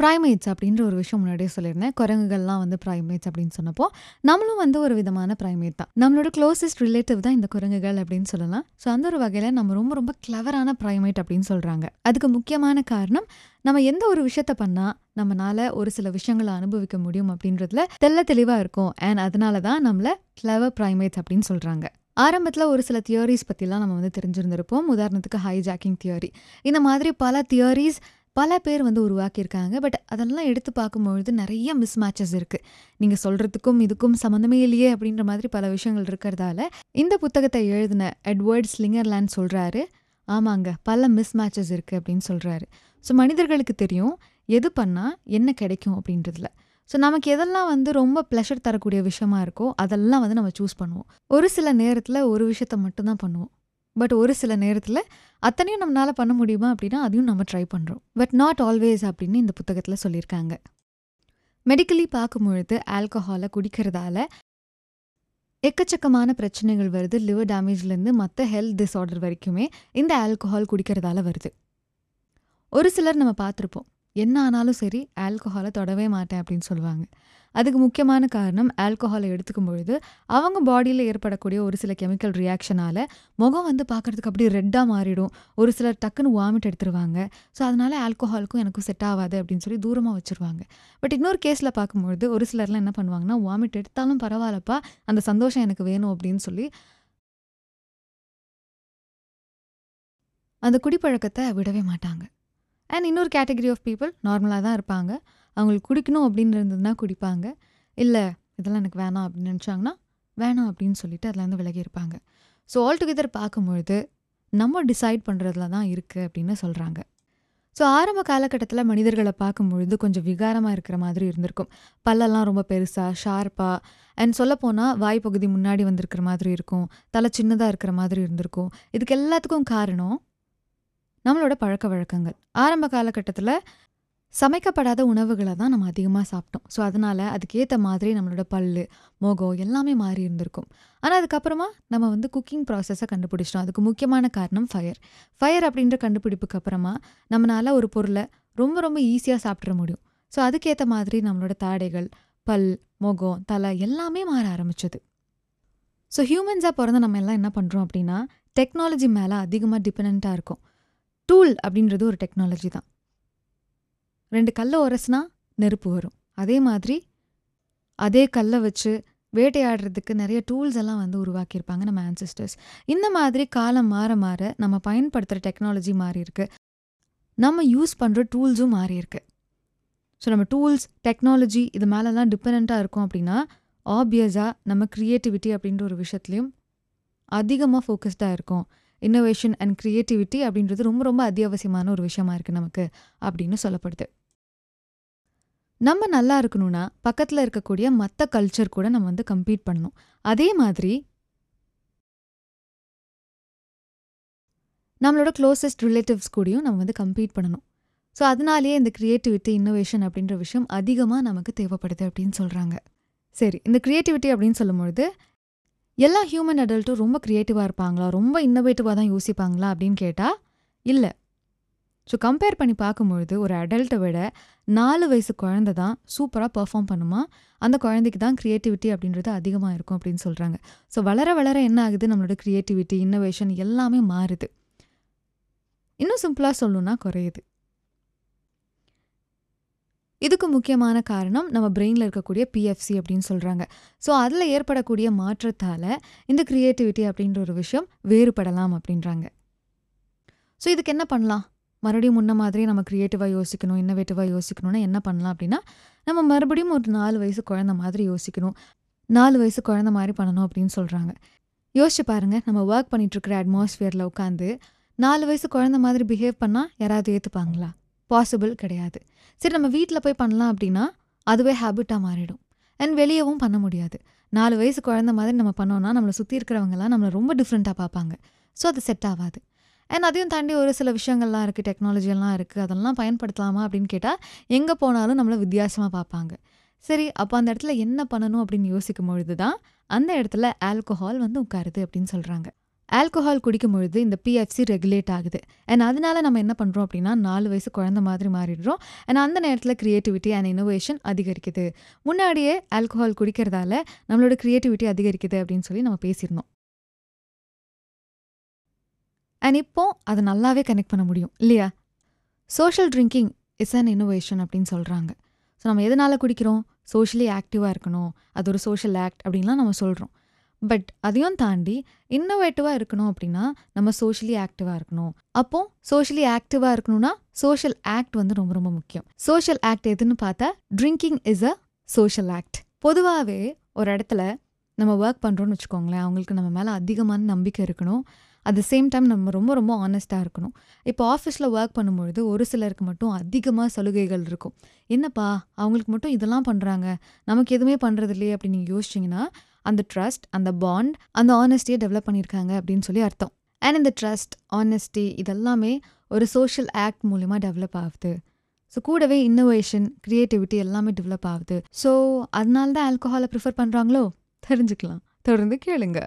Primates அப்படின்ற ஒரு விஷயம் முன்னாடியே சொல்லியிருந்தேன். குரங்குகள்லாம் வந்து ப்ரைமேட்ஸ் அப்படின்னு சொன்னப்போ நம்மளும் வந்து ஒரு விதமான ப்ரைமேட் தான். நம்மளோட க்ளோசஸ்ட் ரிலேட்டிவ் தான் இந்த குரங்குகள் அப்படின்னு சொல்லலாம். ஸோ அந்த ஒரு வகையில் நம்ம ரொம்ப ரொம்ப கிளவரான ப்ரைமேட் அப்படின்னு சொல்கிறாங்க அதுக்கு முக்கியமான காரணம் நம்ம எந்த ஒரு விஷயத்த பண்ணால் நம்மனால ஒரு சில விஷயங்களை அனுபவிக்க முடியும் அப்படின்றதுல தெள்ள தெளிவாக இருக்கும். அண்ட் அதனால தான் நம்மளை கிளவர் ப்ரைமேட்ஸ் அப்படின்னு சொல்கிறாங்க ஆரம்பத்தில் ஒரு சில தியரிஸ் பற்றிலாம் நம்ம வந்து தெரிஞ்சிருந்திருப்போம். உதாரணத்துக்கு ஹைஜாக்கிங் தியரி இந்த மாதிரி பல தியரிஸ் பல பேர் வந்து உருவாக்கியிருக்காங்க. பட் அதெல்லாம் எடுத்து பார்க்கும்பொழுது நிறைய மிஸ் மேட்சஸ் இருக்குது நீங்கள் சொல்கிறதுக்கும் இதுக்கும் சம்மந்தமே இல்லையே அப்படின்ற மாதிரி பல விஷயங்கள் இருக்கிறதால இந்த புத்தகத்தை எழுதின எட்வர்ட் ஸ்லிங்கர்லேண்ட் சொல்கிறாரு ஆமாங்க பல மிஸ் மேட்சஸ் இருக்குது அப்படின்னு சொல்கிறாரு ஸோ மனிதர்களுக்கு தெரியும் எது பண்ணால் என்ன கிடைக்கும் அப்படின்றதுல. ஸோ நமக்கு எதெல்லாம் வந்து ரொம்ப ப்ளஷர் தரக்கூடிய விஷயமா இருக்கோ அதெல்லாம் வந்து நம்ம சூஸ் பண்ணுவோம். ஒரு சில நேரத்தில் ஒரு விஷயத்த மட்டும்தான் பண்ணுவோம். பட் ஒரு சில நேரத்தில் அத்தனையும் நம்மளால் பண்ண முடியுமா அப்படின்னா அதையும் நம்ம ட்ரை பண்ணுறோம் பட் நாட் ஆல்வேஸ் அப்படின்னு இந்த புத்தகத்தில் சொல்லியிருக்காங்க. மெடிக்கலி பார்க்கும்பொழுது ஆல்கஹாலை குடிக்கிறதால எக்கச்சக்கமான பிரச்சனைகள் வருது. லிவர் டேமேஜ்லேருந்து மற்ற ஹெல்த் டிஸார்டர் வரைக்குமே இந்த ஆல்கஹால் குடிக்கிறதால வருது. ஒரு சிலர் நம்ம பார்த்துருப்போம். என்ன ஆனாலும் சரி ஆல்கஹாலை தொடவே மாட்டேன் அப்படின்னு சொல்லுவாங்க. அதுக்கு முக்கியமான காரணம் ஆல்கோஹாலை எடுத்துக்கும் பொழுது அவங்க பாடியில் ஏற்படக்கூடிய ஒரு சில கெமிக்கல் ரியாக்ஷனால் முகம் வந்து பார்க்குறதுக்கு அப்படியே ரெட்டாக மாறிடும். ஒரு சிலர் டக்குன்னு வாமிட் எடுத்துருவாங்க. ஸோ அதனால் ஆல்கோஹாலுக்கும் எனக்கும் செட் ஆகாது அப்படின்னு சொல்லி தூரமாக வச்சுருவாங்க. பட் இன்னொரு கேஸில் பார்க்கும்பொழுது ஒரு சிலர்லாம் என்ன பண்ணுவாங்கன்னா வாமிட் எடுத்தாலும் பரவாயில்லப்பா அந்த சந்தோஷம் எனக்கு வேணும் அப்படின்னு சொல்லி அந்த குடிப்பழக்கத்தை விடவே மாட்டாங்க. அண்ட் இன்னொரு கேட்டகரி ஆஃப் பீப்புள் நார்மலாக தான் இருப்பாங்க. அவங்களுக்கு குடிக்கணும் அப்படின்னு இருந்ததுன்னா குடிப்பாங்க. இல்லை இதெல்லாம் எனக்கு வேணாம் அப்படின்னு நினச்சாங்கன்னா வேணாம் அப்படின்னு சொல்லிட்டு அதுலேருந்து விலகி இருப்பாங்க. ஸோ ஆல் டுகெதர் பார்க்கும்பொழுது நம்ம டிசைட் பண்ணுறதுல தான் இருக்குது அப்படின்னு சொல்கிறாங்க ஸோ ஆரம்ப காலகட்டத்தில் மனிதர்களை பார்க்கும்பொழுது கொஞ்சம் விகாரமாக இருக்கிற மாதிரி இருந்திருக்கும். பல்லெல்லாம் ரொம்ப பெருசாக ஷார்ப்பாக அண்ட் சொல்லப்போனால் வாய்ப்பகுதி முன்னாடி வந்திருக்கிற மாதிரி இருக்கும். தலை சின்னதாக இருக்கிற மாதிரி இருந்திருக்கும். இதுக்கு எல்லாத்துக்கும் காரணம் நம்மளோட பழக்க வழக்கங்கள். ஆரம்ப காலகட்டத்தில் சமைக்கப்படாத உணவுகளை தான் நம்ம அதிகமாக சாப்பிட்டோம். ஸோ அதனால் அதுக்கேற்ற மாதிரி நம்மளோட பல் முகம் எல்லாமே மாறி இருந்திருக்கும். ஆனால் அதுக்கப்புறமா நம்ம வந்து குக்கிங் ப்ராசஸை கண்டுபிடிச்சிட்டோம். அதுக்கு முக்கியமான காரணம் ஃபயர் ஃபயர் அப்படின்ற கண்டுபிடிப்புக்கு அப்புறமா நம்மளால் ஒரு பொருளை ரொம்ப ரொம்ப ஈஸியாக சாப்பிட்ற முடியும். ஸோ அதுக்கேற்ற மாதிரி நம்மளோட தாடைகள் பல் முகம் தலை எல்லாமே மாற ஆரம்பிச்சது. ஸோ ஹியூமன்ஸாக பிறந்த நம்ம எல்லாம் என்ன பண்ணுறோம் அப்படின்னா டெக்னாலஜி மேலே அதிகமாக டிபெண்ட்டாக இருக்கும். டூல் அப்படின்றது ஒரு டெக்னாலஜி தான். ரெண்டு கல்லை உரசினா நெருப்பு வரும். அதே மாதிரி அதே கல்லை வச்சு வேட்டையாடுறதுக்கு நிறைய டூல்ஸ் எல்லாம் வந்து உருவாக்கியிருப்பாங்க நம்ம ஆன்சிஸ்டர்ஸ் இந்த மாதிரி காலம் மாற மாற நம்ம பயன்படுத்துகிற டெக்னாலஜி மாறி இருக்கு. நம்ம யூஸ் பண்ணுற டூல்ஸும் மாறி இருக்கு. ஸோ நம்ம டூல்ஸ் டெக்னாலஜி இது மேலெல்லாம் டிபெண்ட்டாக இருக்கும் அப்படின்னா ஆப்வியஸாக நம்ம க்ரியேட்டிவிட்டி அப்படின்ற ஒரு விஷயத்துலையும் அதிகமாக ஃபோக்கஸ்டாக இருக்கும். இன்னோவேஷன் அண்ட் க்ரியேட்டிவிட்டி அப்படின்றது ரொம்ப ரொம்ப அத்தியாவசியமான ஒரு விஷயமா இருக்குது நமக்கு அப்படின்னு சொல்லப்படுது. நம்ம நல்லா இருக்கணும்னா பக்கத்தில் இருக்கக்கூடிய மற்ற கல்ச்சர் கூட நம்ம வந்து கம்பீட் பண்ணணும். அதே மாதிரி நம்மளோட க்ளோசஸ்ட் ரிலேட்டிவ்ஸ் கூடயும் நம்ம வந்து கம்பீட் பண்ணணும். ஸோ அதனாலேயே இந்த க்ரியேட்டிவிட்டி இன்னோவேஷன் அப்படின்ற விஷயம் அதிகமாக நமக்கு தேவைப்படுது அப்படின்னு சொல்கிறாங்க சரி இந்த க்ரியேட்டிவிட்டி அப்படின்னு சொல்லும்பொழுது எல்லா ஹியூமன் அடல்ட்டும் ரொம்ப க்ரியேட்டிவாக இருப்பாங்களா? ரொம்ப இன்னோவேட்டிவாக தான் யோசிப்பாங்களா அப்படின்னு கேட்டால் இல்லை. ஸோ கம்பேர் பண்ணி பார்க்கும்பொழுது ஒரு அடல்ட்டை விட நாலு வயசு குழந்தை தான் சூப்பராக பெர்ஃபார்ம் பண்ணுமா? அந்த குழந்தைக்கு தான் க்ரியேட்டிவிட்டி அப்படின்றது அதிகமாக இருக்கும் அப்படின்னு சொல்கிறாங்க ஸோ வளர வளர என்ன ஆகுது? நம்மளோட க்ரியேட்டிவிட்டி இன்னோவேஷன் எல்லாமே மாறுது. இன்னும் சிம்பிளாக சொல்லணும்னா குறையுது. இதுக்கு முக்கியமான காரணம் நம்ம பிரெயினில் இருக்கக்கூடிய பிஎஃப்சி அப்படின்னு சொல்கிறாங்க ஸோ அதில் ஏற்படக்கூடிய மாற்றத்தால் இந்த க்ரியேட்டிவிட்டி அப்படின்ற ஒரு விஷயம் வேறுபடலாம் அப்படின்றாங்க. ஸோ இதுக்கு என்ன பண்ணலாம்? மறுபடியும் முன்ன மாதிரி நம்ம க்ரியேட்டிவாக யோசிக்கணும் இன்னோவேட்டிவாக யோசிக்கணும்னா என்ன பண்ணலாம் அப்படின்னா நம்ம மறுபடியும் ஒரு நாலு வயசு குழந்த மாதிரி யோசிக்கணும். நாலு வயசு குழந்த மாதிரி பண்ணணும் அப்படின்னு சொல்கிறாங்க யோசிச்சு பாருங்கள் நம்ம ஒர்க் பண்ணிகிட்ருக்கிற அட்மாஸ்ஃபியரில் உட்காந்து நாலு வயசு குழந்த மாதிரி பிஹேவ் பண்ணால் யாராவது ஏற்றுப்பாங்களா பாசிபிள் கிடையாது. சரி நம்ம வீட்டில் போய் பண்ணலாம் அப்படின்னா அதுவே ஹேபிட்டாக மாறிடும். அண்ட் வெளியவும் பண்ண முடியாது. நாலு வயசு குழந்த மாதிரி நம்ம பண்ணோன்னா நம்மளை சுற்றி இருக்கிறவங்கலாம் நம்மளை ரொம்ப டிஃப்ரெண்ட்டாக பார்ப்பாங்க. ஸோ அது செட் ஆகாது. அண்ட் அதையும் தாண்டி ஒரு சில விஷயங்கள்லாம் இருக்குது டெக்னாலஜியெல்லாம் இருக்குது அதெல்லாம் பயன்படுத்தலாமா அப்படின்னு கேட்டால் எங்கே போனாலும் நம்மளை வித்தியாசமாக பார்ப்பாங்க. சரி அப்போ அந்த இடத்துல என்ன பண்ணணும் அப்படின்னு யோசிக்கும் பொழுது தான் அந்த இடத்துல ஆல்கோஹால் வந்து உட்காருது அப்படின்னு சொல்கிறாங்க ஆல்கோஹால் குடிக்கும் பொழுது இந்த பிஎஃப்சி ரெகுலேட் ஆகுது. அண்ட் அதனால நம்ம என்ன பண்ணுறோம் அப்படின்னா நாலு வயசு குழந்த மாதிரி மாறிடுறோம். அண்ட் அந்த நேரத்தில் க்ரியேட்டிவிட்டி அண்ட் இனோவேஷன் அதிகரிக்குது. முன்னாடியே ஆல்கோஹால் குடிக்கிறதால நம்மளோட க்ரியேட்டிவிட்டி அதிகரிக்குது அப்படின்னு சொல்லி நம்ம பேசியிருந்தோம். அண்ட் இப்போ அதை நல்லாவே கனெக்ட் பண்ண முடியும் இல்லையா? Social drinking is an innovation அப்படின்னு சொல்கிறாங்க ஸோ நம்ம எதனால் குடிக்கிறோம்? சோஷியலி ஆக்டிவாக இருக்கணும். அது ஒரு சோஷியல் ஆக்ட் அப்படின்லாம் நம்ம சொல்கிறோம் பட் அதையும் தாண்டி இன்னோவேட்டிவாக இருக்கணும் அப்படின்னா நம்ம சோஷியலி ஆக்டிவாக இருக்கணும். அப்போ சோஷியலி ஆக்டிவாக இருக்கணும்னா சோஷியல் ஆக்ட் வந்து ரொம்ப ரொம்ப முக்கியம். சோஷியல் ஆக்ட் எதுன்னு பார்த்தா drinking is a social act பொதுவாகவே ஒரு இடத்துல நம்ம ஒர்க் பண்ணுறோன்னு வச்சுக்கோங்களேன் அவங்களுக்கு நம்ம மேலே அதிகமான நம்பிக்கை இருக்கணும். அட் த சேம் டைம் நம்ம ரொம்ப ரொம்ப ஆனஸ்ட்டாக இருக்கணும். இப்போ ஆஃபீஸில் ஒர்க் பண்ணும்பொழுது ஒரு சிலருக்கு மட்டும் அதிகமாக சலுகைகள் இருக்கும். என்னப்பா அவங்களுக்கு மட்டும் இதெல்லாம் பண்ணுறாங்க நமக்கு எதுவுமே பண்ணுறது இல்லையே அப்படின்னு நீங்கள் யோசிச்சிங்கன்னா அந்த ட்ரஸ்ட் அந்த பாண்ட் அந்த ஆனஸ்டியை டெவலப் பண்ணியிருக்காங்க அப்படின்னு சொல்லி அர்த்தம். அண்ட் இந்த ட்ரஸ்ட் ஆனஸ்டி இதெல்லாமே ஒரு சோஷியல் ஆக்ட் மூலிமா டெவலப் ஆகுது. ஸோ கூடவே இன்னோவேஷன் க்ரியேட்டிவிட்டி எல்லாமே டெவலப் ஆகுது. ஸோ அதனால தான் ஆல்கோஹாலை ப்ரிஃபர் பண்ணுறாங்களோ தெரிஞ்சுக்கலாம். தொடர்ந்து கேளுங்க.